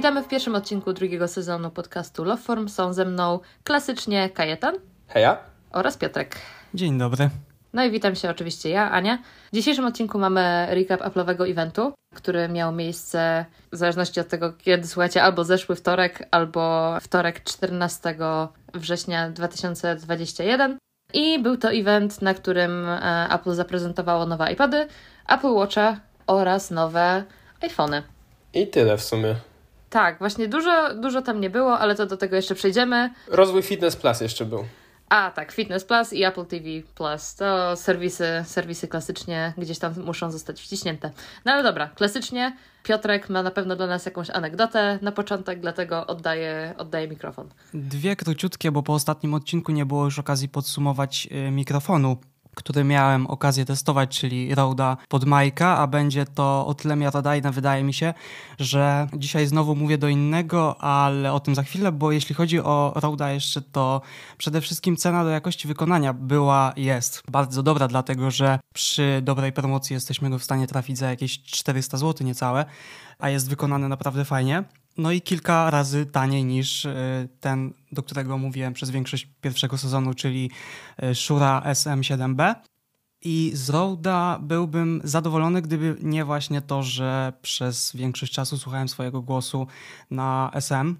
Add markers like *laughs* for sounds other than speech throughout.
Witamy w pierwszym odcinku drugiego sezonu podcastu Loveform. Są ze mną klasycznie Kajetan Heja. oraz Piotrek. Dzień dobry. No i witam się oczywiście ja, Ania. W dzisiejszym odcinku mamy recap Apple'owego eventu, który miał miejsce w zależności od tego, kiedy słuchacie, albo zeszły wtorek, albo wtorek 14 września 2021. I był to event, na którym e, Apple zaprezentowało nowe iPady, Apple Watcha oraz nowe iPhony. I tyle w sumie. Tak, właśnie dużo, dużo tam nie było, ale to do tego jeszcze przejdziemy. Rozwój Fitness Plus jeszcze był. A, tak, Fitness Plus i Apple TV Plus. To serwisy, serwisy klasycznie gdzieś tam muszą zostać wciśnięte. No ale dobra, klasycznie Piotrek ma na pewno dla nas jakąś anegdotę na początek, dlatego oddaję, oddaję mikrofon. Dwie króciutkie, bo po ostatnim odcinku nie było już okazji podsumować y, mikrofonu, który miałem okazję testować, czyli Roda pod Majka, a będzie to o tyle miarodajne, wydaje mi się, że dzisiaj znowu mówię do innego, ale o tym za chwilę, bo jeśli chodzi o Roda jeszcze, to przede wszystkim cena do jakości wykonania była, jest bardzo dobra, dlatego że przy dobrej promocji jesteśmy go w stanie trafić za jakieś 400 zł niecałe, a jest wykonany naprawdę fajnie. No i kilka razy taniej niż y, ten, do którego mówiłem przez większość pierwszego sezonu, czyli y, Shura SM7B. I z Roda byłbym zadowolony, gdyby nie właśnie to, że przez większość czasu słuchałem swojego głosu na SM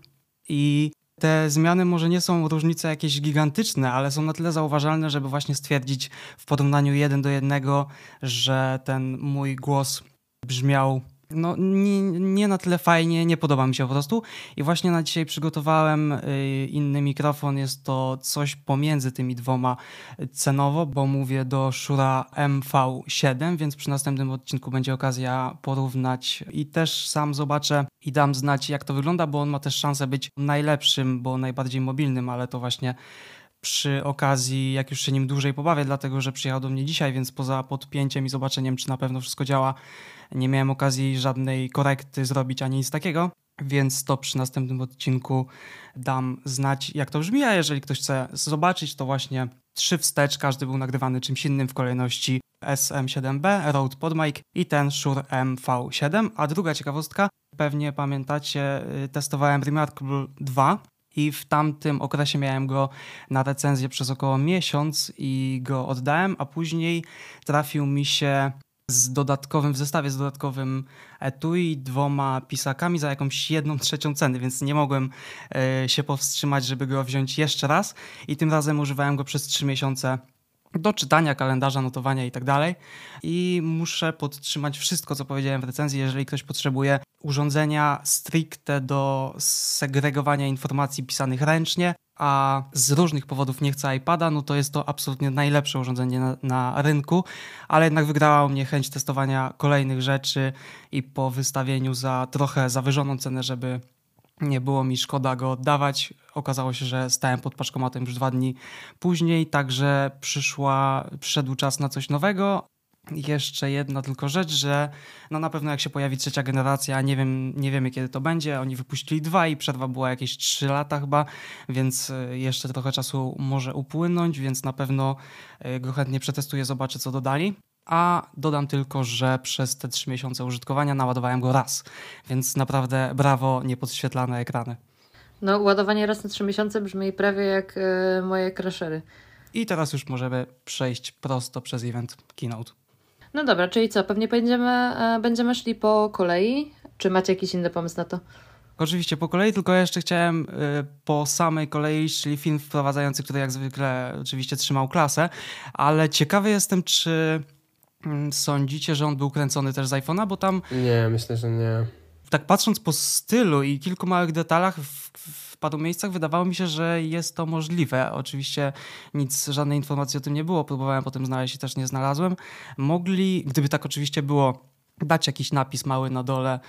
i te zmiany może nie są różnice jakieś gigantyczne, ale są na tyle zauważalne, żeby właśnie stwierdzić w porównaniu jeden do jednego, że ten mój głos brzmiał no, nie, nie na tyle fajnie, nie podoba mi się po prostu. I właśnie na dzisiaj przygotowałem y, inny mikrofon. Jest to coś pomiędzy tymi dwoma cenowo, bo mówię do Shure MV7, więc przy następnym odcinku będzie okazja porównać i też sam zobaczę i dam znać, jak to wygląda, bo on ma też szansę być najlepszym, bo najbardziej mobilnym, ale to właśnie przy okazji, jak już się nim dłużej pobawię, dlatego że przyjechał do mnie dzisiaj, więc poza podpięciem i zobaczeniem, czy na pewno wszystko działa, nie miałem okazji żadnej korekty zrobić ani nic takiego, więc to przy następnym odcinku dam znać, jak to brzmi, a jeżeli ktoś chce zobaczyć, to właśnie trzy wstecz, każdy był nagrywany czymś innym w kolejności SM7B, Rode PodMic i ten Shure MV7, a druga ciekawostka, pewnie pamiętacie, y, testowałem Remarkable 2, i w tamtym okresie miałem go na recenzję przez około miesiąc i go oddałem, a później trafił mi się z dodatkowym, w zestawie z dodatkowym etui, dwoma pisakami za jakąś jedną trzecią ceny, więc nie mogłem y, się powstrzymać, żeby go wziąć jeszcze raz i tym razem używałem go przez trzy miesiące do czytania kalendarza, notowania i tak dalej. I muszę podtrzymać wszystko, co powiedziałem w recenzji. Jeżeli ktoś potrzebuje urządzenia stricte do segregowania informacji pisanych ręcznie, a z różnych powodów nie chce iPada, no to jest to absolutnie najlepsze urządzenie na, na, rynku, ale jednak wygrała mnie chęć testowania kolejnych rzeczy i po wystawieniu za trochę zawyżoną cenę, żeby nie było mi szkoda go oddawać. Okazało się, że stałem pod paczkomatem już dwa dni później, także przyszła, przyszedł czas na coś nowego. Jeszcze jedna tylko rzecz, że no na pewno jak się pojawi trzecia generacja, nie, wiem, nie wiemy kiedy to będzie. Oni wypuścili dwa i przerwa była jakieś trzy lata chyba, więc e, jeszcze trochę czasu może upłynąć, więc na pewno e, go chętnie przetestuję, zobaczę co dodali a dodam tylko, że przez te trzy miesiące użytkowania naładowałem go raz, więc naprawdę brawo, niepodświetlane ekrany. No, ładowanie raz na trzy miesiące brzmi prawie jak e, moje crashery. I teraz już możemy przejść prosto przez event Keynote. No dobra, czyli co, pewnie będziemy, e, będziemy szli po kolei? Czy macie jakiś inny pomysł na to? Oczywiście po kolei, tylko jeszcze chciałem y, po samej kolei, czyli film wprowadzający, który jak zwykle oczywiście trzymał klasę, ale ciekawy jestem, czy Mm, sądzicie, że on był kręcony też z iPhone'a, bo tam... Nie, myślę, że nie. Tak patrząc po stylu i kilku małych detalach w, w paru miejscach wydawało mi się, że jest to możliwe. Oczywiście nic, żadnej informacji o tym nie było. Próbowałem potem znaleźć i też nie znalazłem. Mogli, gdyby tak oczywiście było, dać jakiś napis mały na dole,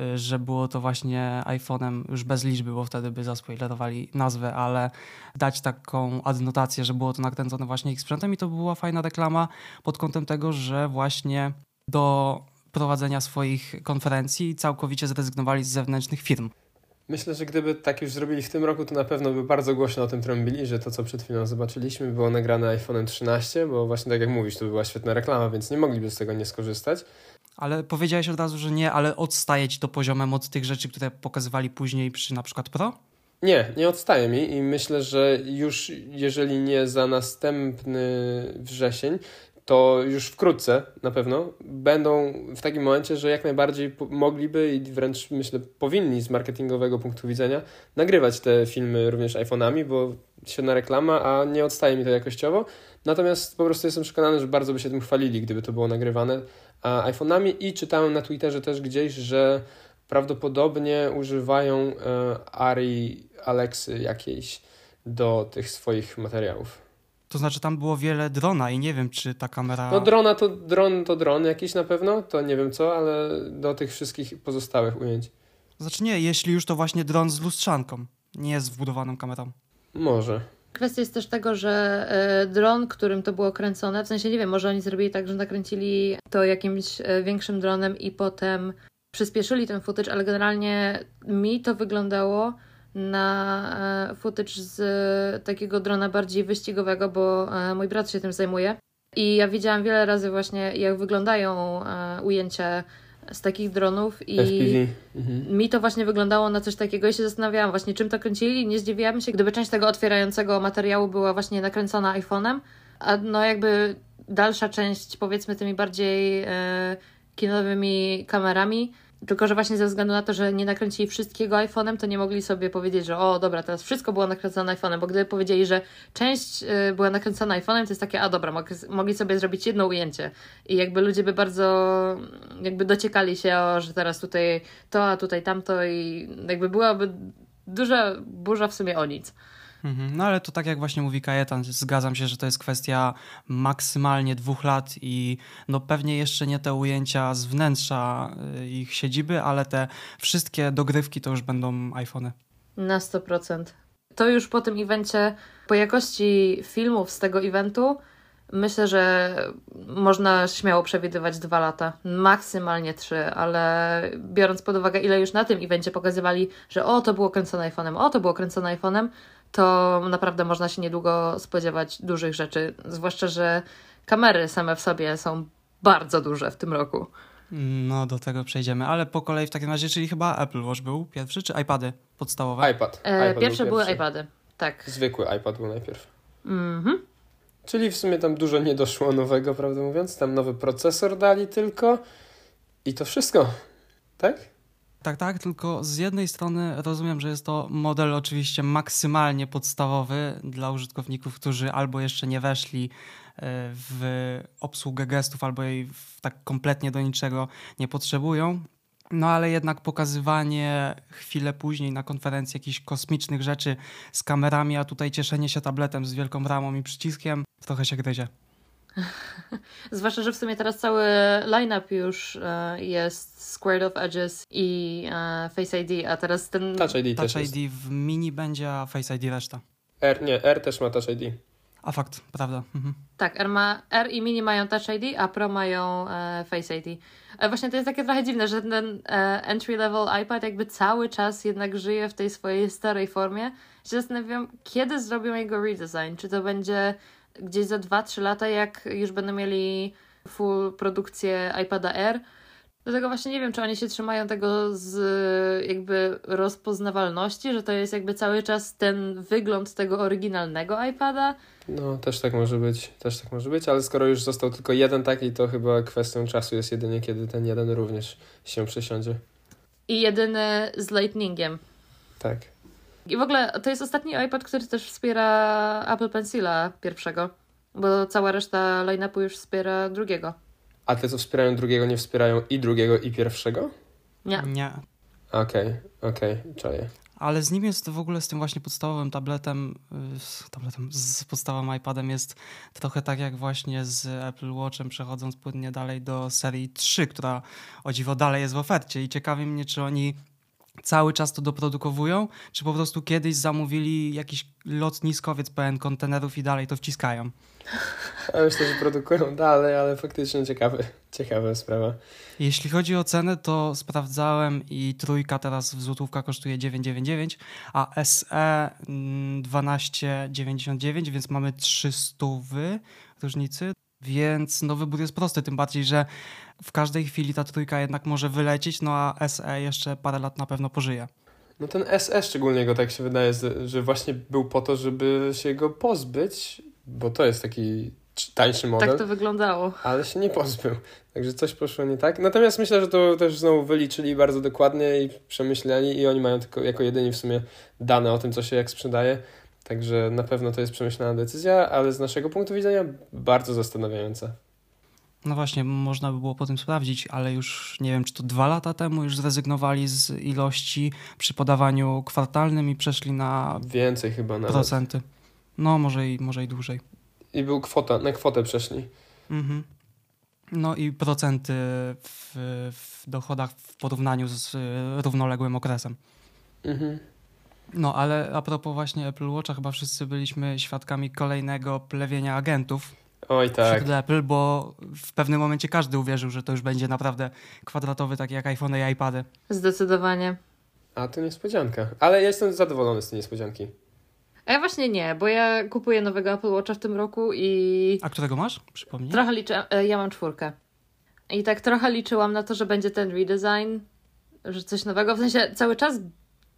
y, że było to właśnie iPhone'em już bez liczby, bo wtedy by zaspoilerowali nazwę, ale dać taką adnotację, że było to nakręcone właśnie ich sprzętem i to była fajna reklama pod kątem tego, że właśnie do prowadzenia swoich konferencji całkowicie zrezygnowali z zewnętrznych firm. Myślę, że gdyby tak już zrobili w tym roku, to na pewno by bardzo głośno o tym trąbili, że to, co przed chwilą zobaczyliśmy, było nagrane iPhone'em 13, bo właśnie tak jak mówisz, to była świetna reklama, więc nie mogliby z tego nie skorzystać. Ale powiedziałeś od razu, że nie, ale odstaje ci to poziomem od tych rzeczy, które pokazywali później przy na przykład Pro? Nie, nie odstaje mi i myślę, że już jeżeli nie za następny wrzesień, to już wkrótce na pewno będą w takim momencie, że jak najbardziej mogliby i wręcz myślę powinni z marketingowego punktu widzenia nagrywać te filmy również iPhone'ami, bo świetna reklama, a nie odstaje mi to jakościowo. Natomiast po prostu jestem przekonany, że bardzo by się tym chwalili, gdyby to było nagrywane iPhone'ami i czytałem na Twitterze też gdzieś, że prawdopodobnie używają e, Ari Alexy jakiejś do tych swoich materiałów. To znaczy tam było wiele drona i nie wiem, czy ta kamera... No drona to dron to dron jakiś na pewno, to nie wiem co, ale do tych wszystkich pozostałych ujęć. Znaczy nie, jeśli już to właśnie dron z lustrzanką, nie z wbudowaną kamerą. Może. Kwestia jest też tego, że e, dron, którym to było kręcone, w sensie nie wiem, może oni zrobili tak, że nakręcili to jakimś e, większym dronem i potem przyspieszyli ten footage, ale generalnie mi to wyglądało na e, footage z takiego drona bardziej wyścigowego, bo mój brat się tym zajmuje. I ja widziałam wiele razy właśnie, jak wyglądają ujęcia z takich dronów i mhm. mi to właśnie wyglądało na coś takiego i się zastanawiałam właśnie czym to kręcili nie zdziwiłabym się, gdyby część tego otwierającego materiału była właśnie nakręcona iPhone'em, a no jakby dalsza część powiedzmy tymi bardziej e, kinowymi kamerami tylko, że właśnie ze względu na to, że nie nakręcili wszystkiego iPhone'em, to nie mogli sobie powiedzieć, że o, dobra, teraz wszystko było nakręcone iPhone'em, bo gdyby powiedzieli, że część y, była nakręcona iPhone'em, to jest takie, a dobra, mogli sobie zrobić jedno ujęcie. I jakby ludzie by bardzo jakby dociekali się, o, że teraz tutaj to, a tutaj tamto i jakby byłaby duża burza w sumie o nic. Mhm. No ale to tak jak właśnie mówi Kajetan, zgadzam się, że to jest kwestia maksymalnie dwóch lat i no pewnie jeszcze nie te ujęcia z wnętrza y, ich siedziby, ale te wszystkie dogrywki to już będą iPhony. Na 100%. To już po tym evencie, po jakości filmów z tego eventu, myślę, że można śmiało przewidywać dwa lata, maksymalnie trzy, ale biorąc pod uwagę, ile już na tym evencie pokazywali, że o, to było kręcone iPhone'em, o, to było kręcone iPhone'em, to naprawdę można się niedługo spodziewać dużych rzeczy. Zwłaszcza, że kamery same w sobie są bardzo duże w tym roku. No, do tego przejdziemy, ale po kolei w takim razie, czyli chyba Apple Watch był pierwszy, czy iPady podstawowe? iPad. E, iPad pierwsze były iPady, tak. Zwykły iPad był najpierw. Mhm. Czyli w sumie tam dużo nie doszło nowego, prawdę mówiąc. Tam nowy procesor dali tylko i to wszystko, tak? Tak, tak, tylko z jednej strony rozumiem, że jest to model oczywiście maksymalnie podstawowy dla użytkowników, którzy albo jeszcze nie weszli e, w obsługę gestów, albo jej tak kompletnie do niczego nie potrzebują. No ale jednak pokazywanie chwilę później na konferencji jakichś kosmicznych rzeczy z kamerami, a tutaj cieszenie się tabletem z wielką ramą i przyciskiem, trochę się gryzie. *laughs* Zwłaszcza, że w sumie teraz cały line-up już e, jest Squared of Edges i e, Face ID, a teraz ten... Touch ID Touch ID w mini będzie, a Face ID reszta. R, nie, R też ma Touch ID. A fakt, prawda. Mhm. Tak, R, ma, R i Mini mają Touch ID, a Pro mają e, Face ID. E, właśnie to jest takie trochę dziwne, że ten e, entry level iPad jakby cały czas jednak żyje w tej swojej starej formie. Się zastanawiam, kiedy zrobią jego redesign. Czy to będzie gdzieś za 2-3 lata, jak już będą mieli full produkcję iPada Air. Dlatego właśnie nie wiem, czy oni się trzymają tego z jakby rozpoznawalności, że to jest jakby cały czas ten wygląd tego oryginalnego iPada. No, też tak może być, też tak może być, ale skoro już został tylko jeden taki, to chyba kwestią czasu jest jedynie, kiedy ten jeden również się przesiądzie. I jedyny z Lightningiem. Tak. I w ogóle to jest ostatni iPad, który też wspiera Apple Pencila pierwszego, bo cała reszta line-upu już wspiera drugiego. A te, co wspierają drugiego, nie wspierają i drugiego, i pierwszego? Nie. Nie. Okej, okay, okej, okay, czaję. Ale z nim jest w ogóle z tym właśnie podstawowym tabletem, y, z, tabletem, z podstawowym iPadem jest trochę tak jak właśnie z Apple Watchem, przechodząc płynnie dalej do serii 3, która o dziwo dalej jest w ofercie i ciekawi mnie, czy oni cały czas to doprodukowują, czy po prostu kiedyś zamówili jakiś lotniskowiec pełen kontenerów i dalej to wciskają? Ja myślę, że produkują dalej, ale faktycznie ciekawe, ciekawa sprawa. Jeśli chodzi o cenę, to sprawdzałem i trójka teraz w złotówka kosztuje 9,99, a SE 12,99, więc mamy 300 różnicy. Więc no, wybór jest prosty, tym bardziej, że w każdej chwili ta trójka jednak może wylecieć, no a SE jeszcze parę lat na pewno pożyje. No ten SE szczególnie go tak się wydaje, że właśnie był po to, żeby się go pozbyć, bo to jest taki tańszy model. Tak to wyglądało. Ale się nie pozbył. Także coś poszło nie tak. Natomiast myślę, że to też znowu wyliczyli bardzo dokładnie i przemyśleli i oni mają tylko jako jedyni w sumie dane o tym, co się jak sprzedaje. Także na pewno to jest przemyślana decyzja, ale z naszego punktu widzenia bardzo zastanawiająca. No właśnie, można by było po tym sprawdzić, ale już nie wiem, czy to dwa lata temu już zrezygnowali z ilości przy podawaniu kwartalnym i przeszli na więcej chyba nawet. procenty. No, może i, może i dłużej. I był kwota, na kwotę przeszli. Mhm. No i procenty w, w dochodach w porównaniu z równoległym okresem. Mhm. No, ale a propos właśnie Apple Watcha, chyba wszyscy byliśmy świadkami kolejnego plewienia agentów. Oj tak. Wśród Apple, bo w pewnym momencie każdy uwierzył, że to już będzie naprawdę kwadratowy, tak jak iPhone i iPady. Zdecydowanie. A to niespodzianka. Ale ja jestem zadowolony z tej niespodzianki. A ja właśnie nie, bo ja kupuję nowego Apple Watcha w tym roku i. A którego masz? Przypomnij. Trochę liczę. e, Ja mam czwórkę. I tak trochę liczyłam na to, że będzie ten redesign, że coś nowego. W sensie cały czas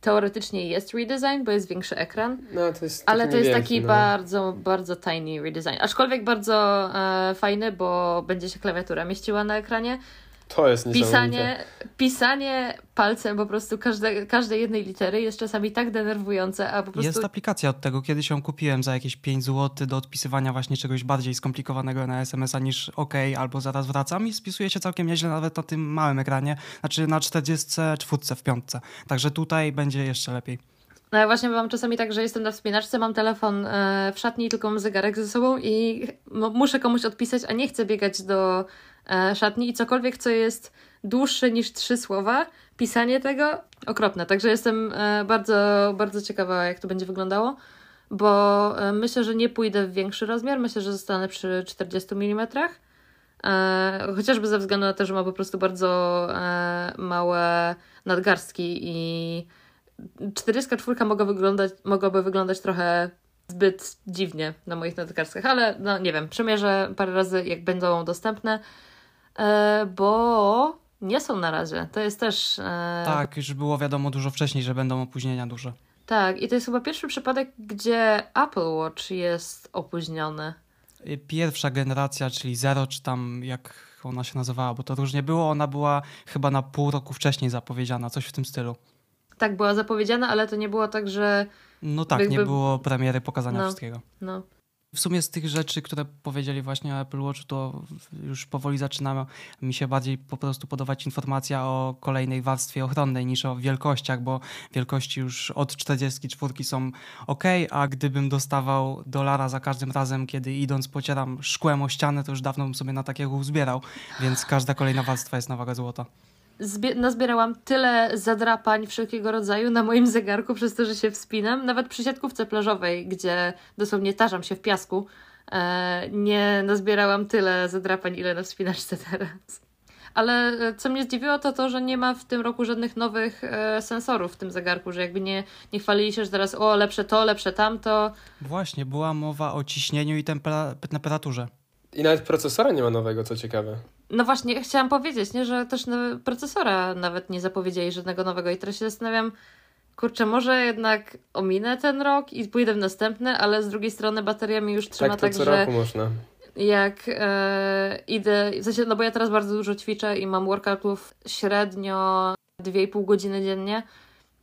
teoretycznie jest redesign, bo jest większy ekran, No to jest ale to jest taki no. bardzo, bardzo tiny redesign. Aczkolwiek bardzo e, fajny, bo będzie się klawiatura mieściła na ekranie. To jest niesamowite. Pisanie, pisanie palcem po prostu każde, każdej jednej litery jest czasami tak denerwujące, a po prostu Jest aplikacja od tego, kiedyś ją kupiłem za jakieś 5 zł do odpisywania właśnie czegoś bardziej skomplikowanego na SMS-a niż OK albo zaraz wracam i spisuje się całkiem nieźle nawet na tym małym ekranie, znaczy na 44 w piątce. Także tutaj będzie jeszcze lepiej. No ja właśnie mam czasami tak, że jestem na wspinaczce, mam telefon e, w szatni, tylko mam zegarek ze sobą i muszę komuś odpisać, a nie chcę biegać do szatni i cokolwiek, co jest dłuższe niż trzy słowa, pisanie tego okropne. Także jestem e, bardzo, bardzo ciekawa, jak to będzie wyglądało, bo e, myślę, że nie pójdę w większy rozmiar, myślę, że zostanę przy 40 mm. E, chociażby ze względu na to, że ma po prostu bardzo e, małe nadgarstki i 44 mogła wyglądać, mogłaby wyglądać trochę zbyt dziwnie na moich nadgarstkach, ale no nie wiem, przemierzę parę razy, jak będą dostępne, e, bo nie są na razie. To jest też. E, Tak, już było wiadomo dużo wcześniej, że będą opóźnienia duże. Tak, i to jest chyba pierwszy przypadek, gdzie Apple Watch jest opóźniony. Y, Pierwsza generacja, czyli Zero, czy tam jak ona się nazywała, bo to różnie było, ona była chyba na pół roku wcześniej zapowiedziana, coś w tym stylu. Tak, była zapowiedziana, ale to nie było tak, że. No tak, Jakby- nie było premiery pokazania No. wszystkiego. No, W sumie z tych rzeczy, które powiedzieli właśnie o Apple Watchu, to już powoli zaczyna mi się bardziej po prostu podawać informacja o kolejnej warstwie ochronnej niż o wielkościach, bo wielkości już od 44 są ok, a gdybym dostawał dolara za każdym razem, kiedy idąc pocieram szkłem o ścianę, to już dawno bym sobie na takiego uzbierał, więc każda kolejna warstwa jest na wagę złota. Zbie- nazbierałam tyle zadrapań wszelkiego rodzaju na moim zegarku przez to, że się wspinam. Nawet przy siatkówce plażowej, gdzie dosłownie tarzam się w piasku, e, nie nazbierałam tyle zadrapań, ile na wspinaczce teraz. Ale e, co mnie zdziwiło, to to, że nie ma w tym roku żadnych nowych e, sensorów w tym zegarku, że jakby nie, nie chwalili się, że teraz o, lepsze to, lepsze tamto. Właśnie, była mowa o ciśnieniu i tempera- temperaturze. I nawet procesora nie ma nowego, co ciekawe. No właśnie, chciałam powiedzieć, nie, że też procesora nawet nie zapowiedzieli żadnego nowego i teraz się zastanawiam, kurczę, może jednak ominę ten rok i pójdę w następny, ale z drugiej strony bateria mi już trzyma tak to tak, co że roku można. jak e, idę, w sensie, no bo ja teraz bardzo dużo ćwiczę i mam workoutów średnio 2,5 godziny dziennie,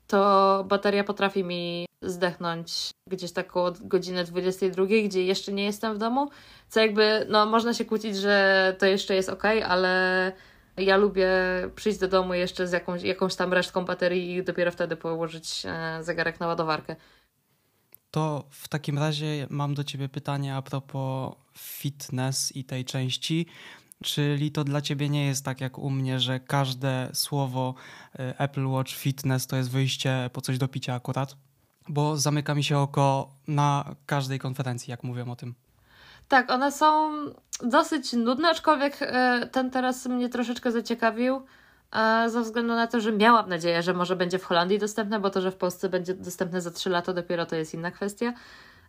to bateria potrafi mi zdechnąć gdzieś tak około godziny 22, gdzie jeszcze nie jestem w domu, co jakby, no można się kłócić, że to jeszcze jest ok, ale ja lubię przyjść do domu jeszcze z jakąś, jakąś tam resztką baterii i dopiero wtedy położyć e, zegarek na ładowarkę. To w takim razie mam do ciebie pytanie a propos fitness i tej części. Czyli to dla ciebie nie jest tak jak u mnie, że każde słowo y, Apple Watch Fitness to jest wyjście po coś do picia akurat? Bo zamyka mi się oko na każdej konferencji, jak mówią o tym. Tak, one są dosyć nudne, aczkolwiek e, ten teraz mnie troszeczkę zaciekawił. e, Ze względu na to, że miałam nadzieję, że może będzie w Holandii dostępne, bo to, że w Polsce będzie dostępne za 3 lata, dopiero to jest inna kwestia.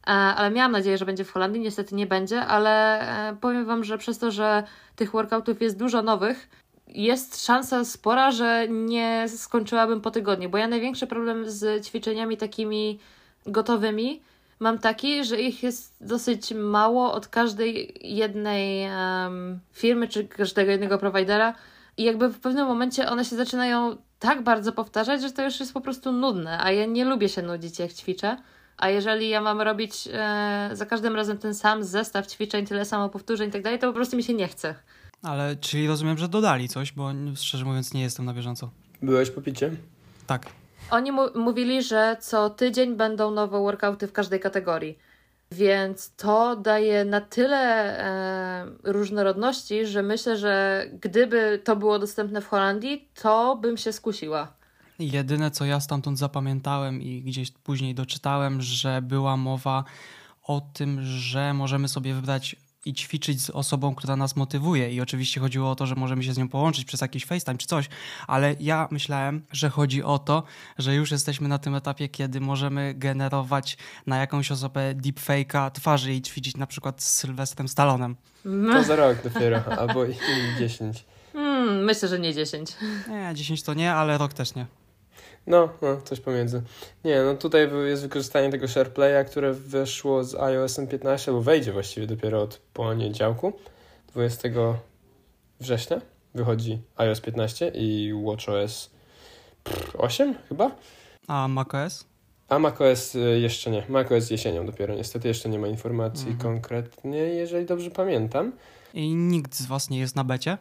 Ale miałam nadzieję, że będzie w Holandii. Niestety nie będzie, ale powiem Wam, że przez to, że tych workoutów jest dużo nowych, jest szansa spora, że nie skończyłabym po tygodniu, bo ja największy problem z ćwiczeniami takimi gotowymi mam taki, że ich jest dosyć mało od każdej jednej um, firmy czy każdego jednego prowajdera i jakby w pewnym momencie one się zaczynają tak bardzo powtarzać, że to już jest po prostu nudne, a ja nie lubię się nudzić jak ćwiczę. A jeżeli ja mam robić e, za każdym razem ten sam zestaw ćwiczeń, tyle samo powtórzeń i tak dalej, to po prostu mi się nie chce. Ale czyli rozumiem, że dodali coś, bo szczerze mówiąc nie jestem na bieżąco. Byłeś po picie? Tak. Oni mu mówili, że co tydzień będą nowe workouty w każdej kategorii. Więc to daje na tyle e, różnorodności, że myślę, że gdyby to było dostępne w Holandii, to bym się skusiła. Jedyne, co ja stamtąd zapamiętałem i gdzieś później doczytałem, że była mowa o tym, że możemy sobie wybrać i ćwiczyć z osobą, która nas motywuje. I oczywiście chodziło o to, że możemy się z nią połączyć przez jakiś FaceTime czy coś, ale ja myślałem, że chodzi o to, że już jesteśmy na tym etapie, kiedy możemy generować na jakąś osobę deepfake'a twarzy i ćwiczyć na przykład z Sylwestrem Stallonem. To za rok dopiero, albo 10. Hmm, myślę, że nie 10. Nie, 10 to nie, ale rok też nie. No, no, coś pomiędzy. Nie, no tutaj jest wykorzystanie tego SharePlaya, które weszło z iOS 15, albo wejdzie właściwie dopiero od poniedziałku, 20 września wychodzi iOS 15 i WatchOS 8 chyba? A macOS? A macOS y, jeszcze nie. macOS jesienią dopiero. Niestety jeszcze nie ma informacji mhm. konkretnie, jeżeli dobrze pamiętam. I nikt z Was nie jest na becie?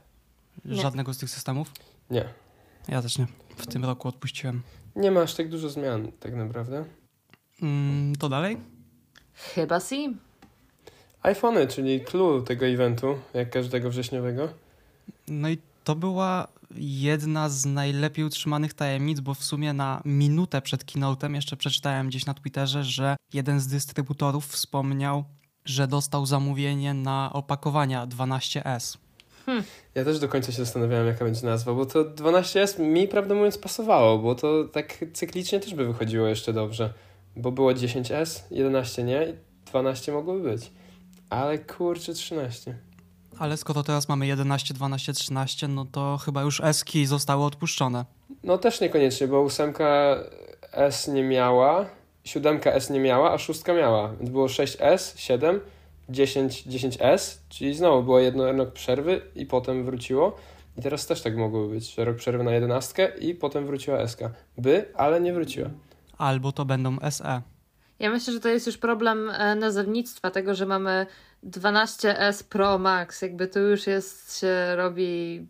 Żadnego nie. z tych systemów? Nie. Ja też nie. W tym roku odpuściłem. Nie ma aż tak dużo zmian, tak naprawdę. Mm, to dalej? Chyba si. iPhony, czyli clue tego eventu, jak każdego wrześniowego. No i to była jedna z najlepiej utrzymanych tajemnic, bo w sumie na minutę przed keynote'em jeszcze przeczytałem gdzieś na Twitterze, że jeden z dystrybutorów wspomniał, że dostał zamówienie na opakowania 12S. Hmm. Ja też do końca się zastanawiałem, jaka będzie nazwa, bo to 12S mi, prawdę mówiąc, pasowało, bo to tak cyklicznie też by wychodziło jeszcze dobrze. Bo było 10S, 11 nie, 12 mogłoby być. Ale kurczę, 13. Ale skoro teraz mamy 11, 12, 13, no to chyba już S-ki zostały odpuszczone. No też niekoniecznie, bo 8 S nie miała, 7 S nie miała, a 6 miała. Więc było 6S, 7, 10, 10S, czyli znowu było jedno rok przerwy i potem wróciło. I teraz też tak mogłoby być, że rok przerwy na 11 i potem wróciła SK. By, ale nie wróciła. Albo to będą SE. Ja myślę, że to jest już problem e, nazewnictwa, tego, że mamy 12S Pro Max. Jakby to już jest, się robi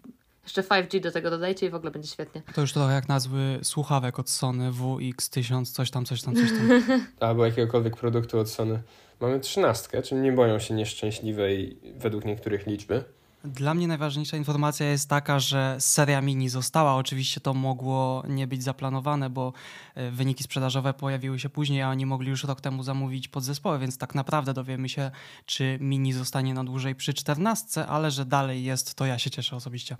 jeszcze 5G do tego dodajcie i w ogóle będzie świetnie. To już trochę jak nazwy słuchawek od Sony WX1000, coś tam, coś tam, coś tam. *laughs* Albo jakiegokolwiek produktu od Sony. Mamy trzynastkę, czyli nie boją się nieszczęśliwej według niektórych liczby. Dla mnie najważniejsza informacja jest taka, że seria mini została. Oczywiście to mogło nie być zaplanowane, bo e, wyniki sprzedażowe pojawiły się później, a oni mogli już rok temu zamówić podzespoły, więc tak naprawdę dowiemy się, czy mini zostanie na dłużej przy 14, ale że dalej jest, to ja się cieszę osobiście.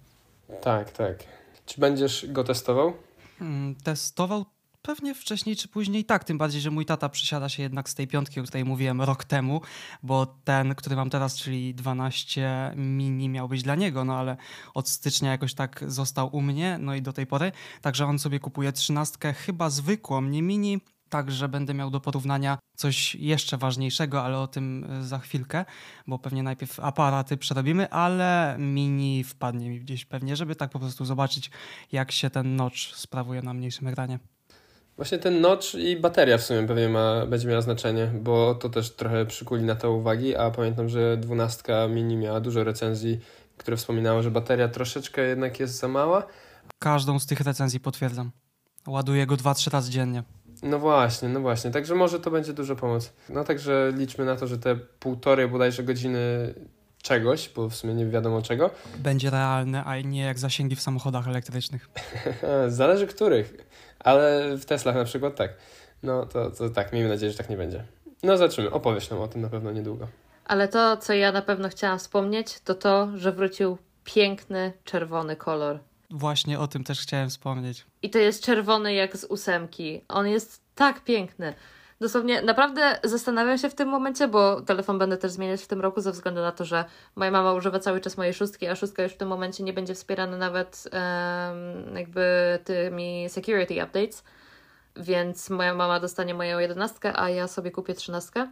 Tak, tak. Czy będziesz go testował? Hmm, testował pewnie wcześniej czy później tak, tym bardziej, że mój tata przysiada się jednak z tej piątki, o której mówiłem rok temu, bo ten, który mam teraz, czyli 12 mini miał być dla niego, no ale od stycznia jakoś tak został u mnie, no i do tej pory, także on sobie kupuje trzynastkę, chyba zwykłą, nie mini, Także będę miał do porównania coś jeszcze ważniejszego, ale o tym e, za chwilkę, bo pewnie najpierw aparaty przerobimy, ale mini wpadnie mi gdzieś pewnie, żeby tak po prostu zobaczyć, jak się ten notch sprawuje na mniejszym ekranie. Właśnie ten notch i bateria w sumie pewnie ma, będzie miała znaczenie, bo to też trochę przykuli na to uwagi, a pamiętam, że 12 mini miała dużo recenzji, które wspominały, że bateria troszeczkę jednak jest za mała. Każdą z tych recenzji potwierdzam. Ładuję go 2-3 razy dziennie. No właśnie, no właśnie. Także może to będzie dużo pomoc. No także liczmy na to, że te półtorej bodajże godziny czegoś, bo w sumie nie wiadomo czego. Będzie realne, a nie jak zasięgi w samochodach elektrycznych. *laughs* Zależy których, ale w Teslach na przykład tak. No to, to tak, miejmy nadzieję, że tak nie będzie. No zobaczymy, opowiesz nam o tym na pewno niedługo. Ale to, co ja na pewno chciałam wspomnieć, to to, że wrócił piękny czerwony kolor. Właśnie o tym też chciałem wspomnieć. I to jest czerwony jak z ósemki. On jest tak piękny. Dosłownie, naprawdę zastanawiam się w tym momencie, bo telefon będę też zmieniać w tym roku ze względu na to, że moja mama używa cały czas mojej szóstki, a szóstka już w tym momencie nie będzie wspierana nawet um, jakby tymi security updates, więc moja mama dostanie moją jedenastkę, a ja sobie kupię trzynastkę,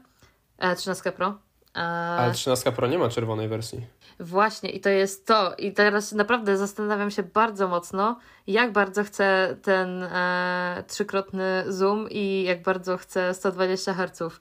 e, trzynastkę Pro. Ale 13 Pro nie ma czerwonej wersji. Właśnie, i to jest to. I teraz naprawdę zastanawiam się bardzo mocno, jak bardzo chcę ten e, trzykrotny zoom i jak bardzo chcę 120 Hz.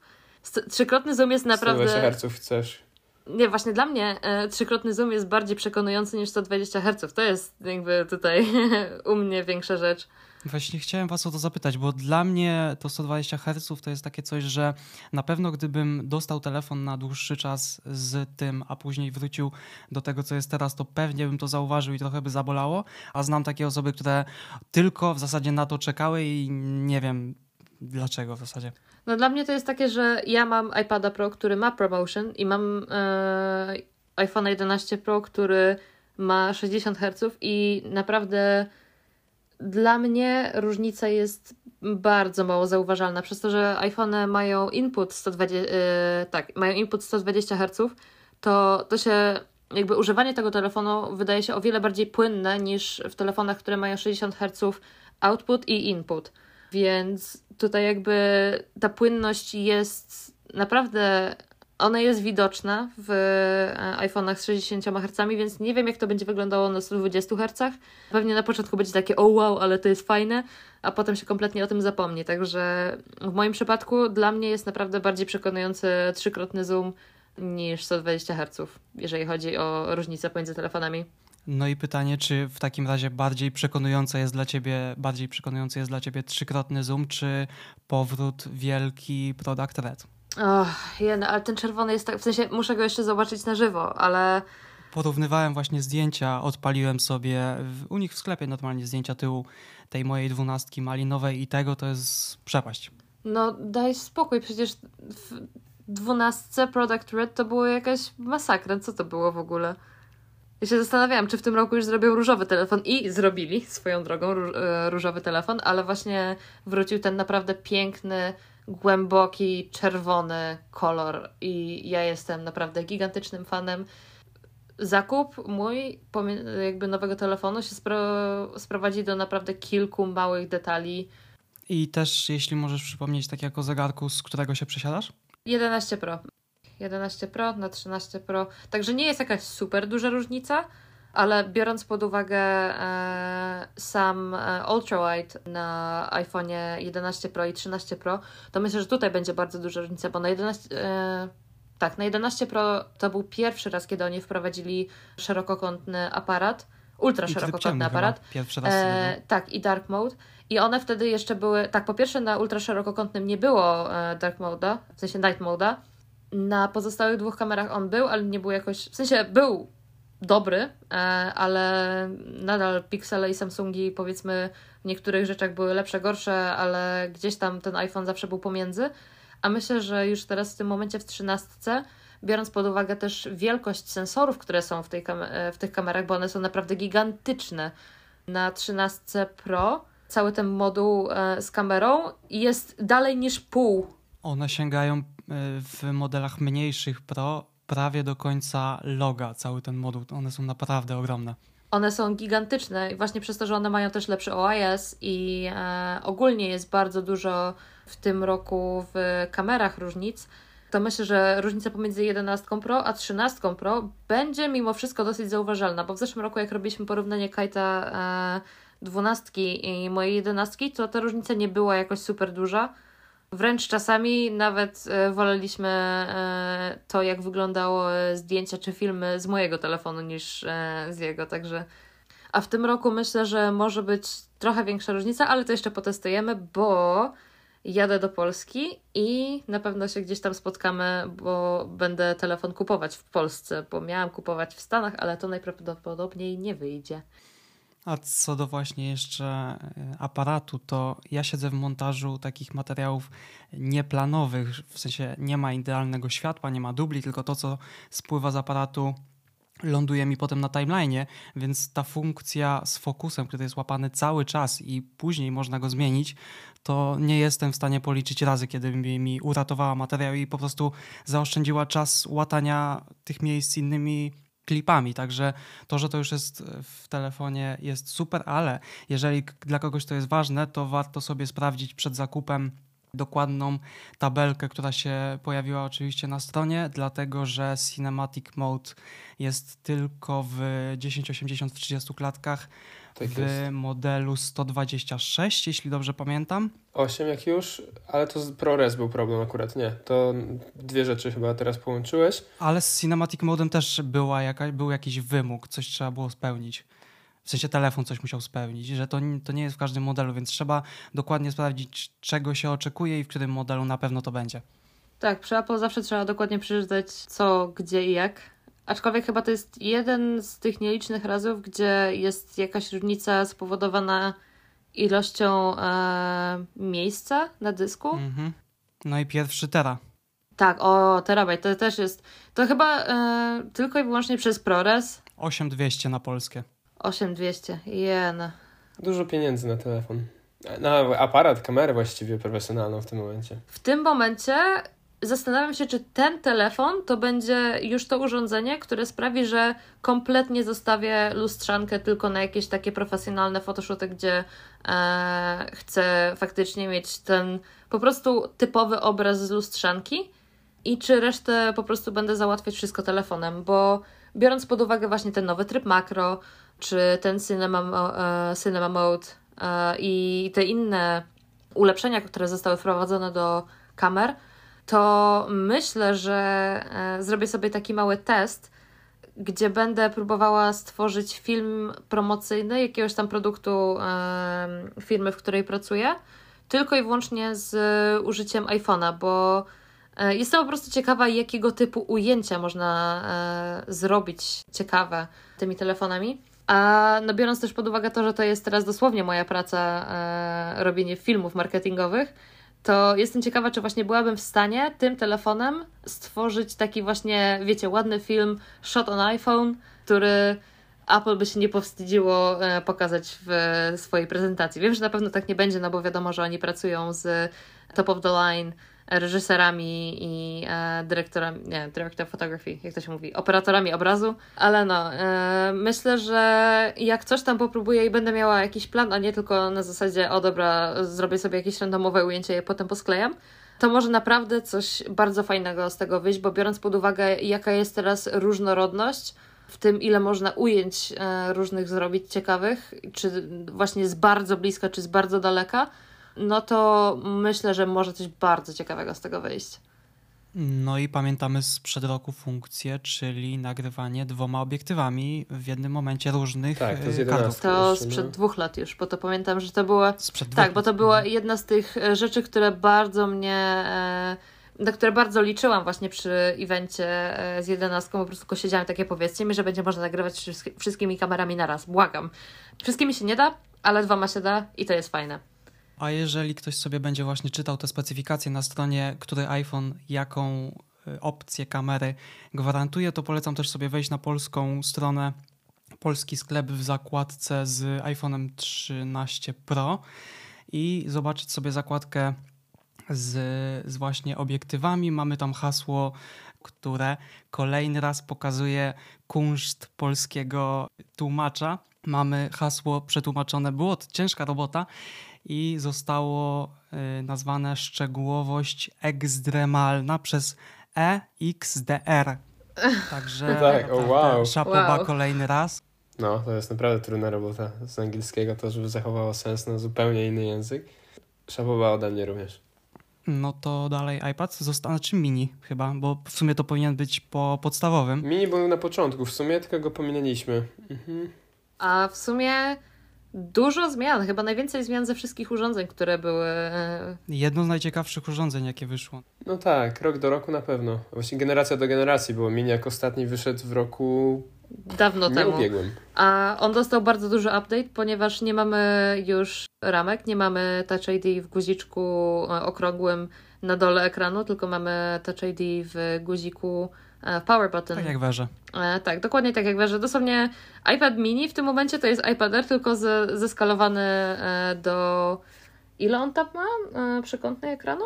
trzykrotny zoom jest naprawdę. 120 Hz chcesz. Nie, właśnie dla mnie e, trzykrotny zoom jest bardziej przekonujący niż 120 Hz. To jest jakby tutaj *laughs* u mnie większa rzecz. Właśnie chciałem Was o to zapytać, bo dla mnie to 120 Hz to jest takie coś, że na pewno gdybym dostał telefon na dłuższy czas z tym, a później wrócił do tego, co jest teraz, to pewnie bym to zauważył i trochę by zabolało. A znam takie osoby, które tylko w zasadzie na to czekały i nie wiem dlaczego w zasadzie. No dla mnie to jest takie, że ja mam iPada Pro, który ma promotion i mam e, iPhone 11 Pro, który ma 60 Hz i naprawdę dla mnie różnica jest bardzo mało zauważalna, przez to, że iPhone mają input 120, yy, tak, mają input 120 Hz, to, to się jakby używanie tego telefonu wydaje się o wiele bardziej płynne niż w telefonach, które mają 60 Hz output i input. Więc tutaj jakby ta płynność jest naprawdę ona jest widoczna w e, iPhone'ach z 60 Hz, więc nie wiem, jak to będzie wyglądało na 120 Hz. Pewnie na początku będzie takie, o wow, ale to jest fajne, a potem się kompletnie o tym zapomni. Także w moim przypadku dla mnie jest naprawdę bardziej przekonujący trzykrotny zoom niż 120 Hz, jeżeli chodzi o różnicę pomiędzy telefonami. No i pytanie, czy w takim razie bardziej przekonujące jest dla ciebie, bardziej przekonujący jest dla ciebie trzykrotny zoom, czy powrót wielki product red? Oh, jeden, ale ten czerwony jest tak, w sensie muszę go jeszcze zobaczyć na żywo, ale... Porównywałem właśnie zdjęcia, odpaliłem sobie w, u nich w sklepie normalnie zdjęcia tyłu tej mojej dwunastki malinowej i tego to jest przepaść. No daj spokój, przecież w dwunastce Product Red to było jakaś masakra, co to było w ogóle? Ja się zastanawiałam, czy w tym roku już zrobią różowy telefon i zrobili swoją drogą e, różowy telefon, ale właśnie wrócił ten naprawdę piękny głęboki, czerwony kolor i ja jestem naprawdę gigantycznym fanem. Zakup mój jakby nowego telefonu się spro sprowadzi do naprawdę kilku małych detali. I też, jeśli możesz przypomnieć, tak jako zegarku, z którego się przesiadasz? 11 Pro. 11 Pro na 13 Pro. Także nie jest jakaś super duża różnica, ale biorąc pod uwagę e, sam e, ultrawide na iPhone 11 Pro i 13 Pro, to myślę, że tutaj będzie bardzo duża różnica, bo na 11 e, tak, na 11 Pro to był pierwszy raz, kiedy oni wprowadzili szerokokątny aparat, ultra szerokokątny aparat. Pierwszy raz. E, tak, i dark mode. I one wtedy jeszcze były, tak, po pierwsze na ultra szerokokątnym nie było e, dark mode'a, w sensie night mode'a. Na pozostałych dwóch kamerach on był, ale nie był jakoś, w sensie był dobry, e, ale nadal Pixele i Samsungi powiedzmy w niektórych rzeczach były lepsze, gorsze, ale gdzieś tam ten iPhone zawsze był pomiędzy. A myślę, że już teraz w tym momencie w 13, biorąc pod uwagę też wielkość sensorów, które są w, tej e, w tych kamerach, bo one są naprawdę gigantyczne. Na 13 Pro cały ten moduł e, z kamerą jest dalej niż pół. One sięgają w modelach mniejszych Pro prawie do końca loga cały ten moduł. One są naprawdę ogromne. One są gigantyczne i właśnie przez to, że one mają też lepszy OIS i e, ogólnie jest bardzo dużo w tym roku w kamerach różnic, to myślę, że różnica pomiędzy 11 Pro a 13 Pro będzie mimo wszystko dosyć zauważalna, bo w zeszłym roku jak robiliśmy porównanie Kite'a e, 12 i mojej 11, to ta różnica nie była jakoś super duża. Wręcz czasami nawet e, woleliśmy e, to, jak wyglądało zdjęcia czy filmy z mojego telefonu niż e, z jego, także. A w tym roku myślę, że może być trochę większa różnica, ale to jeszcze potestujemy, bo jadę do Polski i na pewno się gdzieś tam spotkamy, bo będę telefon kupować w Polsce, bo miałam kupować w Stanach, ale to najprawdopodobniej nie wyjdzie. A co do właśnie jeszcze e, aparatu, to ja siedzę w montażu takich materiałów nieplanowych, w sensie nie ma idealnego światła, nie ma dubli, tylko to, co spływa z aparatu ląduje mi potem na timeline'ie, więc ta funkcja z fokusem, który jest łapany cały czas i później można go zmienić, to nie jestem w stanie policzyć razy, kiedy mi, mi uratowała materiał i po prostu zaoszczędziła czas łatania tych miejsc innymi klipami, także to, że to już jest w telefonie jest super, ale jeżeli dla kogoś to jest ważne, to warto sobie sprawdzić przed zakupem dokładną tabelkę, która się pojawiła oczywiście na stronie, dlatego że Cinematic Mode jest tylko w 1080 w 30 klatkach Tak w jest. modelu 126, jeśli dobrze pamiętam. 8 jak już, ale to z ProRes był problem akurat, nie. To dwie rzeczy chyba teraz połączyłeś. Ale z Cinematic Modem też była jaka, był jakiś wymóg, coś trzeba było spełnić. W sensie telefon coś musiał spełnić, że to, to nie jest w każdym modelu, więc trzeba dokładnie sprawdzić, czego się oczekuje i w którym modelu na pewno to będzie. Tak, przy Apple zawsze trzeba dokładnie przeczytać co, gdzie i jak. Aczkolwiek chyba to jest jeden z tych nielicznych razów, gdzie jest jakaś różnica spowodowana ilością e, miejsca na dysku. Mhm. No i pierwszy tera. Tak, o, terabajt, to też jest. To chyba e, tylko i wyłącznie przez ProRes 8200 na polskie. 8200. Jen. Dużo pieniędzy na telefon. Na aparat, kamerę właściwie profesjonalną w tym momencie. W tym momencie zastanawiam się, czy ten telefon to będzie już to urządzenie, które sprawi, że kompletnie zostawię lustrzankę tylko na jakieś takie profesjonalne photoshoty, gdzie e, chcę faktycznie mieć ten po prostu typowy obraz z lustrzanki i czy resztę po prostu będę załatwiać wszystko telefonem, bo biorąc pod uwagę właśnie ten nowy tryb makro, czy ten cinema, e, cinema mode e, i te inne ulepszenia, które zostały wprowadzone do kamer, to myślę, że e, zrobię sobie taki mały test, gdzie będę próbowała stworzyć film promocyjny jakiegoś tam produktu firmy, w której pracuję, tylko i wyłącznie z użyciem iPhone'a, bo jestem po prostu ciekawa, jakiego typu ujęcia można zrobić ciekawe tymi telefonami. A no biorąc też pod uwagę to, że to jest teraz dosłownie moja praca, e, robienie filmów marketingowych, to jestem ciekawa, czy właśnie byłabym w stanie tym telefonem stworzyć taki właśnie, wiecie, ładny film shot on iPhone, który Apple by się nie powstydziło e, pokazać w swojej prezentacji. Wiem, że na pewno tak nie będzie, no bo wiadomo, że oni pracują z top of the line reżyserami i e, dyrektorami, nie, director photography, jak to się mówi, operatorami obrazu, ale no, e, myślę, że jak coś tam popróbuję i będę miała jakiś plan, a nie tylko na zasadzie, o dobra, zrobię sobie jakieś randomowe ujęcie i potem posklejam, to może naprawdę coś bardzo fajnego z tego wyjść, bo biorąc pod uwagę, jaka jest teraz różnorodność, w tym, ile można ujęć e, różnych zrobić ciekawych, czy właśnie z bardzo bliska, czy z bardzo daleka, no to myślę, że może coś bardzo ciekawego z tego wyjść. No i pamiętamy sprzed roku funkcję, czyli nagrywanie dwoma obiektywami w jednym momencie różnych Tak, to jest 11. kadrów. To sprzed no. dwóch lat już, bo to pamiętam, że to było. Sprzed Tak, dwóch bo to była jedna z tych e, rzeczy, które bardzo mnie. e, Na które bardzo liczyłam właśnie przy evencie e, z jedenastką, po prostu tylko siedziałam takie powiedzcie mi, że będzie można nagrywać wszystki- wszystkimi kamerami naraz. Błagam. Wszystkimi się nie da, ale dwoma się da i to jest fajne. A jeżeli ktoś sobie będzie właśnie czytał te specyfikacje na stronie, który iPhone jaką y, opcję kamery gwarantuje, to polecam też sobie wejść na polską stronę, polski sklep w zakładce z iPhone'em 13 Pro i zobaczyć sobie zakładkę z, z właśnie obiektywami. Mamy tam hasło, które kolejny raz pokazuje kunszt polskiego tłumacza. Mamy hasło przetłumaczone, było to ciężka robota i zostało y, nazwane szczegółowość ekstremalna przez E EXDR. Także *laughs* Tak, o wow. szapoba Wow. kolejny raz. No, to jest naprawdę trudna robota z angielskiego, to żeby zachowało sens na zupełnie inny język. Szapoba ode mnie również. No to dalej iPad zostanie, czy mini chyba, bo w sumie to powinien być po podstawowym. Mini był na początku, w sumie tylko go pominęliśmy. Mhm. A w sumie dużo zmian, chyba najwięcej zmian ze wszystkich urządzeń, które były e, Jedno z najciekawszych urządzeń, jakie wyszło. No tak, rok do roku na pewno. Właśnie generacja do generacji, bo Mini jak ostatni wyszedł w roku dawno temu. nieubiegłym. A on dostał bardzo duży update, ponieważ nie mamy już ramek, nie mamy Touch ID w guziczku e, okrągłym na dole ekranu, tylko mamy Touch ID w guziku power button. Tak jak werze. E, tak, dokładnie tak jak werze. Dosłownie iPad mini w tym momencie to jest iPad Air, tylko ze, zeskalowany e, do... Ile on tam ma e, przekątnej ekranu?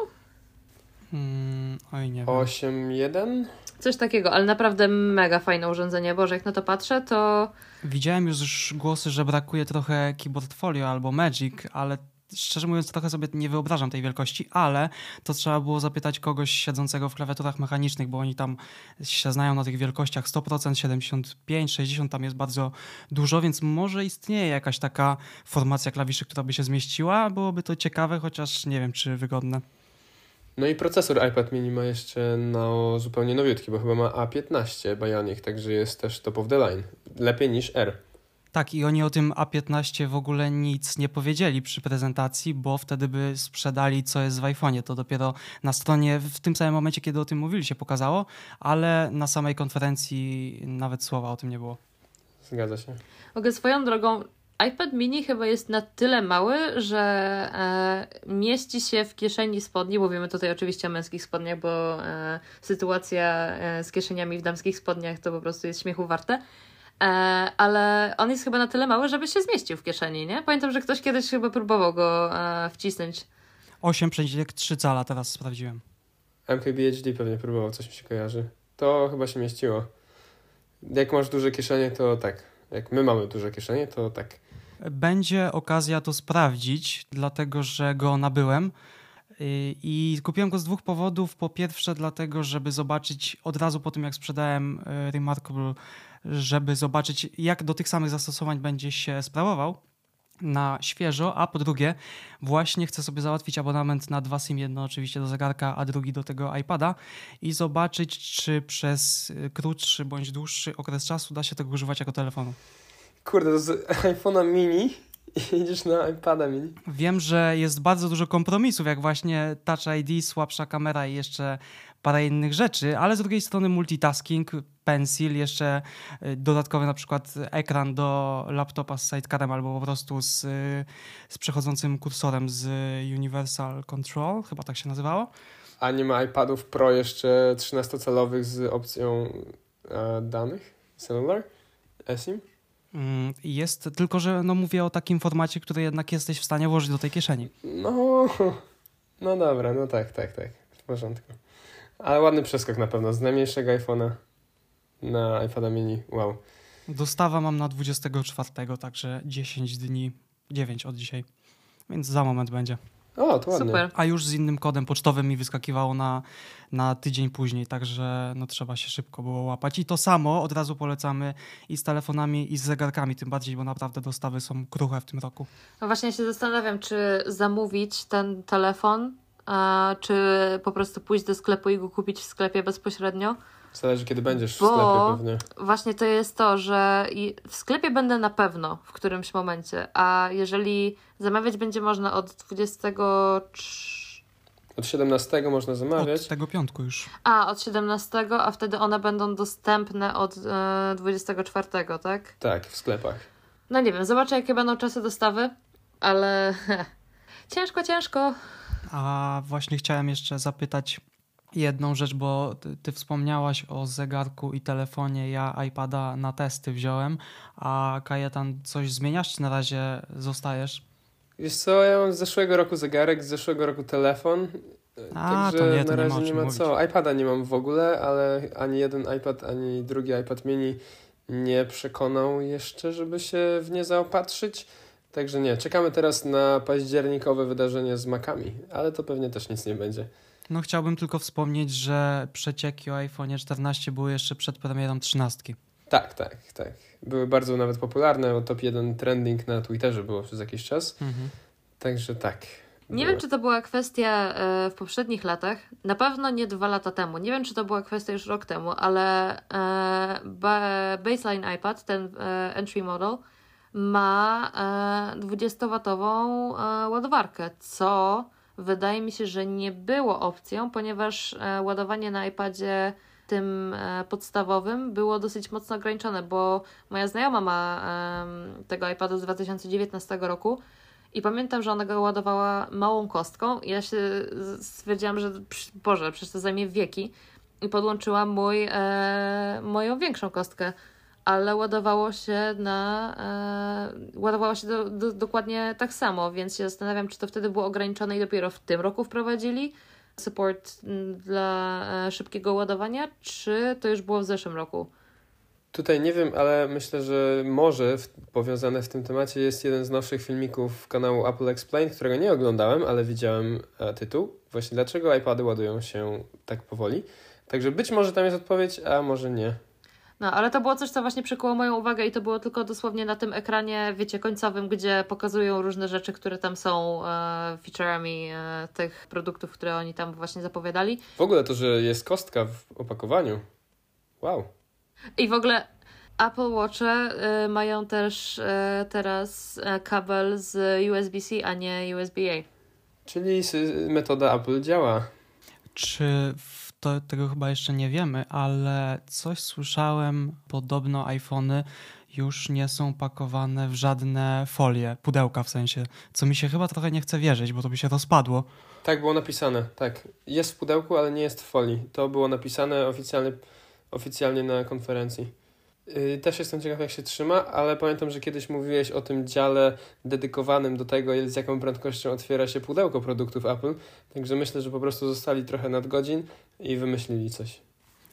Mm, oj, nie wiem. 8.1? Coś takiego, ale naprawdę mega fajne urządzenie. Boże, jak na to patrzę, to Widziałem już głosy, że brakuje trochę keyboard folio albo Magic, ale szczerze mówiąc trochę sobie nie wyobrażam tej wielkości, ale to trzeba było zapytać kogoś siedzącego w klawiaturach mechanicznych, bo oni tam się znają na tych wielkościach 100%, 75, 60, tam jest bardzo dużo, więc może istnieje jakaś taka formacja klawiszy, która by się zmieściła, byłoby to ciekawe, chociaż nie wiem, czy wygodne. No i procesor iPad mini ma jeszcze no, zupełnie nowiutki, bo chyba ma A15 Bionic, także jest też top of the line. Lepiej niż R. Tak, i oni o tym A15 w ogóle nic nie powiedzieli przy prezentacji, bo wtedy by sprzedali, co jest w iPhone'ie. To dopiero na stronie, w tym samym momencie, kiedy o tym mówili, się pokazało, ale na samej konferencji nawet słowa o tym nie było. Zgadza się. w ogóle swoją drogą iPad mini chyba jest na tyle mały, że e, mieści się w kieszeni spodni. Mówimy tutaj oczywiście o męskich spodniach, bo e, sytuacja e, z kieszeniami w damskich spodniach to po prostu jest śmiechu warte. E, ale on jest chyba na tyle mały, żeby się zmieścił w kieszeni, nie? Pamiętam, że ktoś kiedyś chyba próbował go e, wcisnąć. 8,3 cala teraz sprawdziłem. MKBHD pewnie próbował, coś mi się kojarzy. To chyba się mieściło. Jak masz duże kieszenie, to tak. Jak my mamy duże kieszenie, to tak. Będzie okazja to sprawdzić, dlatego że go nabyłem. I kupiłem go z dwóch powodów. Po pierwsze, dlatego, żeby zobaczyć od razu po tym, jak sprzedałem y, Remarkable, żeby zobaczyć, jak do tych samych zastosowań będzie się sprawował na świeżo, a po drugie, właśnie chcę sobie załatwić abonament na dwa SIM, jedno oczywiście do zegarka, a drugi do tego iPada i zobaczyć, czy przez y, krótszy bądź dłuższy okres czasu da się tego używać jako telefonu. Kurde, z *laughs* iPhone'a mini *laughs* i idziesz na iPada mini. Wiem, że jest bardzo dużo kompromisów, jak właśnie Touch ID, słabsza kamera i jeszcze parę innych rzeczy, ale z drugiej strony multitasking, pencil, jeszcze y, dodatkowy na przykład ekran do laptopa z sidecarem albo po prostu z, y, z przechodzącym kursorem z Universal Control, chyba tak się nazywało. A nie ma iPadów Pro jeszcze 13-calowych z opcją e, danych? Cellular? eSIM? Mm, Jest, tylko że no mówię o takim formacie, który jednak jesteś w stanie włożyć do tej kieszeni. No, *laughs* no dobra, no tak, tak, tak. W porządku. Ale ładny przeskok na pewno. Z najmniejszego iPhone'a na iPada mini. Wow. Dostawa mam na 24, także 10 dni, 9 od dzisiaj, więc za moment będzie. O, to ładnie. Super. A już z innym kodem pocztowym mi wyskakiwało na, na tydzień później, także no trzeba się szybko było łapać. I to samo od razu polecamy i z telefonami, i z zegarkami, tym bardziej, bo naprawdę dostawy są kruche w tym roku. No właśnie się zastanawiam, czy zamówić ten telefon, a, czy po prostu pójść do sklepu i go kupić w sklepie bezpośrednio. Zależy kiedy będziesz w Bo- sklepie pewnie. Właśnie to jest to, że w sklepie będę na pewno w którymś momencie, a jeżeli zamawiać będzie można od 23... Od 17 można zamawiać. Od tego piątku już. A, od 17, a wtedy one będą dostępne od e, 24, tak? Tak, w sklepach. No nie wiem, zobaczę jakie będą czasy dostawy, ale *laughs* ciężko, ciężko. A właśnie chciałem jeszcze zapytać jedną rzecz, bo ty, ty wspomniałaś o zegarku i telefonie. Ja iPada na testy wziąłem, a Kajetan coś zmieniasz, czy na razie zostajesz? Wiesz co, ja mam z zeszłego roku zegarek, z zeszłego roku telefon. A, Także to nie, to na nie ma razie nie ma mówić. co. iPada nie mam w ogóle, ale ani jeden iPad, ani drugi iPad mini nie przekonał jeszcze, żeby się w nie zaopatrzyć. Także nie, czekamy teraz na październikowe wydarzenie z Macami, ale to pewnie też nic nie będzie. No chciałbym tylko wspomnieć, że przecieki o iPhone 14 były jeszcze przed premierą 13. Tak, tak, tak. Były bardzo nawet popularne, bo top 1 trending na Twitterze było przez jakiś czas. Mhm. Także tak. Nie było. wiem, czy to była kwestia e, w poprzednich latach. Na pewno nie dwa lata temu. Nie wiem, czy to była kwestia już rok temu, ale e, ba- baseline iPad, ten e, entry model, ma e, 20-watową e, ładowarkę, co wydaje mi się, że nie było opcją, ponieważ e, ładowanie na iPadzie tym e, podstawowym było dosyć mocno ograniczone, bo moja znajoma ma tego iPada z 2019 roku i pamiętam, że ona go ładowała małą kostką i ja się stwierdziłam, że Boże, przecież to zajmie wieki. i podłączyłam mój, e, moją większą kostkę, ale ładowało się na. E, ładowało się do, do, dokładnie tak samo, więc się zastanawiam, czy to wtedy było ograniczone i dopiero w tym roku wprowadzili support mm, dla e, szybkiego ładowania, czy to już było w zeszłym roku? Tutaj nie wiem, ale myślę, że może w, powiązane w tym temacie jest jeden z nowszych filmików kanału Apple Explain, którego nie oglądałem, ale widziałem e, tytuł. Właśnie dlaczego iPady ładują się tak powoli. Także być może tam jest odpowiedź, a może nie. No, ale to było coś, co właśnie przykuło moją uwagę i to było tylko dosłownie na tym ekranie, wiecie, końcowym, gdzie pokazują różne rzeczy, które tam są e, featureami e, tych produktów, które oni tam właśnie zapowiadali. W ogóle to, że jest kostka w opakowaniu. Wow. I w ogóle Apple Watche y, mają też y, teraz y, kabel z USB-C, a nie USB-A. Czyli metoda Apple działa. Czy to, tego chyba jeszcze nie wiemy, ale coś słyszałem, podobno iPhony już nie są pakowane w żadne folie, pudełka w sensie, co mi się chyba trochę nie chce wierzyć, bo to by się rozpadło. Tak, było napisane, tak. Jest w pudełku, ale nie jest w folii. To było napisane oficjalnie, oficjalnie na konferencji. Yy, też jestem ciekaw, jak się trzyma, ale pamiętam, że kiedyś mówiłeś o tym dziale dedykowanym do tego, z jaką prędkością otwiera się pudełko produktów Apple. Także myślę, że po prostu zostali trochę nadgodzin i wymyślili coś.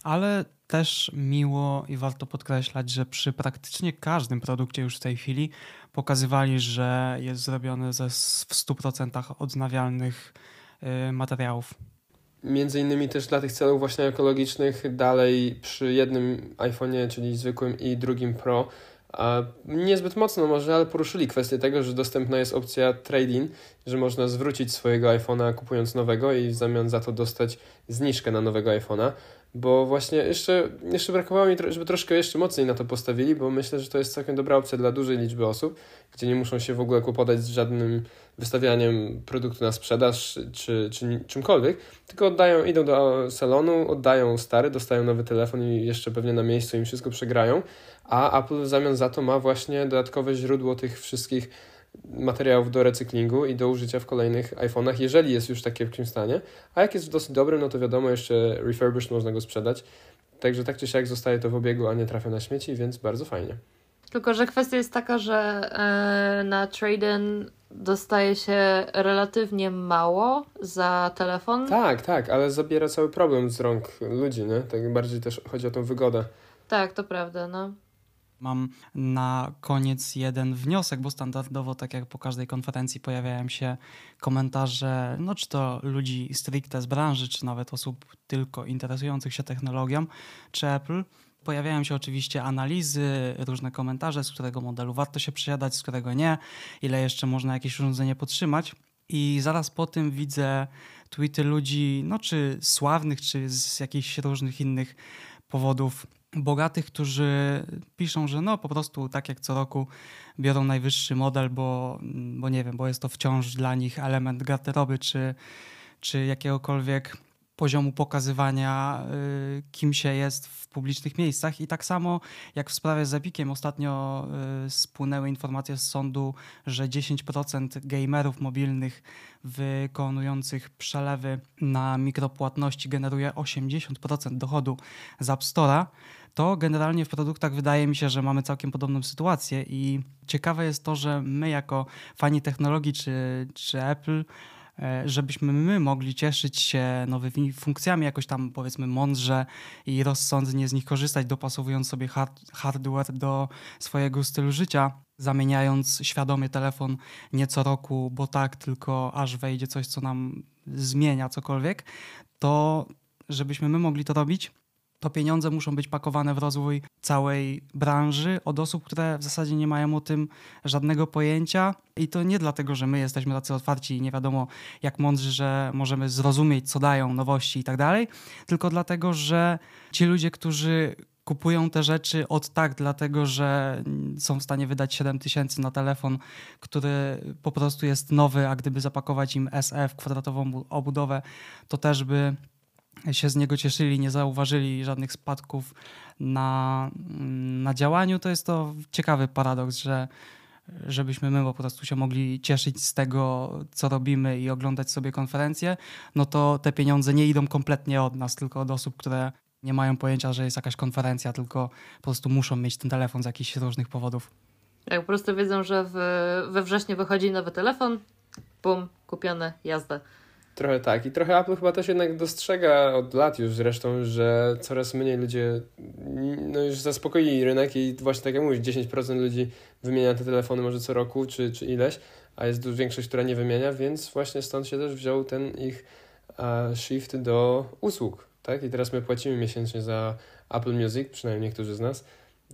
Ale też miło i warto podkreślać, że przy praktycznie każdym produkcie już w tej chwili pokazywali, że jest zrobiony ze w 100% odnawialnych yy, materiałów. Między innymi też dla tych celów właśnie ekologicznych dalej przy jednym iPhone'ie, czyli zwykłym i drugim Pro, niezbyt mocno może, ale poruszyli kwestię tego, że dostępna jest opcja trade-in, że można zwrócić swojego iPhone'a kupując nowego i w zamian za to dostać zniżkę na nowego iPhone'a. Bo właśnie jeszcze, jeszcze brakowało mi, żeby troszkę jeszcze mocniej na to postawili, bo myślę, że to jest całkiem dobra opcja dla dużej liczby osób, gdzie nie muszą się w ogóle kłopotać z żadnym wystawianiem produktu na sprzedaż czy, czy czymkolwiek, tylko oddają, idą do salonu, oddają stary, dostają nowy telefon i jeszcze pewnie na miejscu im wszystko przegrają, a Apple w zamian za to ma właśnie dodatkowe źródło tych wszystkich materiałów do recyklingu i do użycia w kolejnych iPhone'ach, jeżeli jest już takie w jakimś stanie. A jak jest w dosyć dobrym, no to wiadomo, jeszcze refurbished można go sprzedać. Także tak czy siak zostaje to w obiegu, a nie trafia na śmieci, więc bardzo fajnie. Tylko, że kwestia jest taka, że yy, na trade-in dostaje się relatywnie mało za telefon. Tak, tak, ale zabiera cały problem z rąk ludzi, nie? Tak bardziej też chodzi o tą wygodę. Tak, to prawda, no. Mam na koniec jeden wniosek, bo standardowo, tak jak po każdej konferencji, pojawiają się komentarze, no czy to ludzi stricte z branży, czy nawet osób tylko interesujących się technologią, czy Apple. Pojawiają się oczywiście analizy, różne komentarze, z którego modelu warto się przesiadać, z którego nie, ile jeszcze można jakieś urządzenie podtrzymać. I zaraz po tym widzę tweety ludzi, no czy sławnych, czy z jakichś różnych innych powodów, bogatych, którzy piszą, że no po prostu tak jak co roku biorą najwyższy model, bo, bo nie wiem, bo jest to wciąż dla nich element garderoby czy, czy jakiegokolwiek poziomu pokazywania, y, kim się jest w publicznych miejscach. I tak samo jak w sprawie z Epikiem. Ostatnio y, spłynęły informacje z sądu, że 10% gamerów mobilnych wykonujących przelewy na mikropłatności generuje 80% dochodu z App Store'a. To generalnie w produktach wydaje mi się, że mamy całkiem podobną sytuację. I ciekawe jest to, że my jako fani technologii czy, czy Apple żebyśmy my mogli cieszyć się nowymi funkcjami, jakoś tam powiedzmy mądrze i rozsądnie z nich korzystać, dopasowując sobie hard hardware do swojego stylu życia, zamieniając świadomie telefon nie co roku, bo tak, tylko aż wejdzie coś, co nam zmienia cokolwiek, to żebyśmy my mogli to robić, to pieniądze muszą być pakowane w rozwój całej branży od osób, które w zasadzie nie mają o tym żadnego pojęcia. I to nie dlatego, że my jesteśmy tacy otwarci i nie wiadomo jak mądrzy, że możemy zrozumieć, co dają nowości i tak dalej, tylko dlatego, że ci ludzie, którzy kupują te rzeczy od tak, dlatego że są w stanie wydać 7 tysięcy na telefon, który po prostu jest nowy, a gdyby zapakować im SF, kwadratową obudowę, to też by się z niego cieszyli, nie zauważyli żadnych spadków na, na działaniu, to jest to ciekawy paradoks, że żebyśmy my po prostu się mogli cieszyć z tego, co robimy i oglądać sobie konferencje, no to te pieniądze nie idą kompletnie od nas, tylko od osób, które nie mają pojęcia, że jest jakaś konferencja, tylko po prostu muszą mieć ten telefon z jakichś różnych powodów. Jak po prostu wiedzą, że w, we wrześniu wychodzi nowy telefon, bum, kupione, jazda. Trochę tak. I trochę Apple chyba też jednak dostrzega od lat już zresztą, że coraz mniej ludzie no już zaspokoili rynek i właśnie tak jak mówisz, 10% ludzi wymienia te telefony może co roku czy, czy ileś, a jest duża większość, która nie wymienia, więc właśnie stąd się też wziął ten ich uh, shift do usług. Tak? I teraz my płacimy miesięcznie za Apple Music, przynajmniej niektórzy z nas,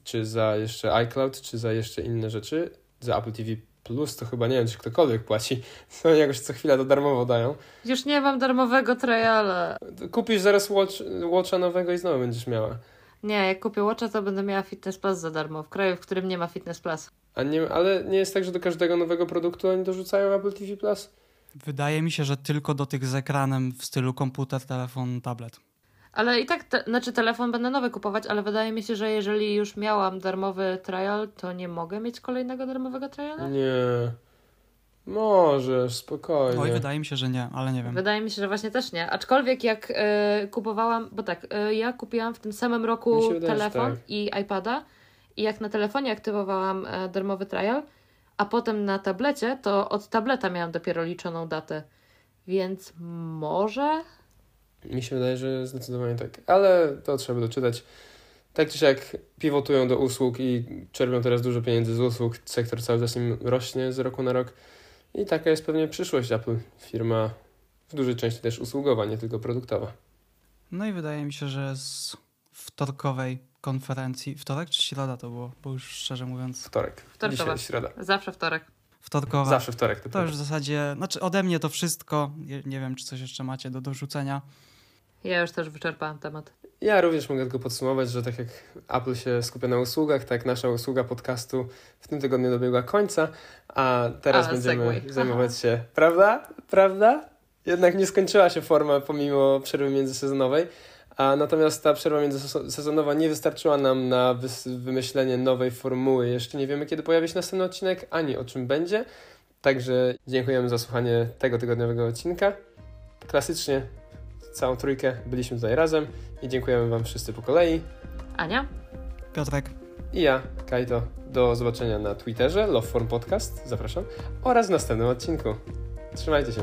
czy za jeszcze iCloud, czy za jeszcze inne rzeczy, za Apple TV Plus to chyba nie wiem, czy ktokolwiek płaci. No jakoś co chwila to darmowo dają. Już nie mam darmowego triala. Kupisz zaraz watch, Watcha nowego i znowu będziesz miała. Nie, jak kupię Watcha, to będę miała Fitness Plus za darmo w kraju, w którym nie ma Fitness Plus. A nie, ale nie jest tak, że do każdego nowego produktu oni dorzucają Apple TV Plus? Wydaje mi się, że tylko do tych z ekranem w stylu komputer, telefon, tablet. Ale i tak, te, znaczy telefon będę nowy kupować, ale wydaje mi się, że jeżeli już miałam darmowy trial, to nie mogę mieć kolejnego darmowego triala? Nie. Możesz, spokojnie. Oj, wydaje mi się, że nie, ale nie wiem. Wydaje mi się, że właśnie też nie. Aczkolwiek jak y, kupowałam, bo tak, y, ja kupiłam w tym samym roku wydaje, telefon tak. i iPada i jak na telefonie aktywowałam y, darmowy trial, a potem na tablecie, to od tableta miałam dopiero liczoną datę. Więc może Mi się wydaje, że zdecydowanie tak. Ale to trzeba doczytać. Tak czy siak pivotują do usług i czerpią teraz dużo pieniędzy z usług. Sektor cały czas im rośnie z roku na rok. I taka jest pewnie przyszłość Apple. Firma w dużej części też usługowa, nie tylko produktowa. No i wydaje mi się, że z wtorkowej konferencji, wtorek czy środa to było, bo już szczerze mówiąc, Wtorek. Wtorkowa. Dzisiaj środa. zawsze wtorek. wtorkowa. Zawsze wtorek. To, To już w zasadzie, znaczy ode mnie to wszystko. Nie, nie wiem, czy coś jeszcze macie do dorzucenia. Ja już też wyczerpałam temat. Ja również mogę tylko podsumować, że tak jak Apple się skupia na usługach, tak nasza usługa podcastu w tym tygodniu dobiegła końca, a teraz Ale będziemy segway. *laughs* zajmować się, prawda? Prawda? Jednak nie skończyła się forma pomimo przerwy międzysezonowej, a natomiast ta przerwa międzysezonowa nie wystarczyła nam na wymyślenie nowej formuły. Jeszcze nie wiemy, kiedy pojawi się następny odcinek, ani o czym będzie. Także dziękujemy za słuchanie tego tygodniowego odcinka. Klasycznie całą trójkę byliśmy tutaj razem i dziękujemy Wam wszyscy po kolei. Ania? Piotrek, I ja, Kajto. Do zobaczenia na Twitterze, Loveform Podcast, zapraszam, oraz w następnym odcinku. Trzymajcie się.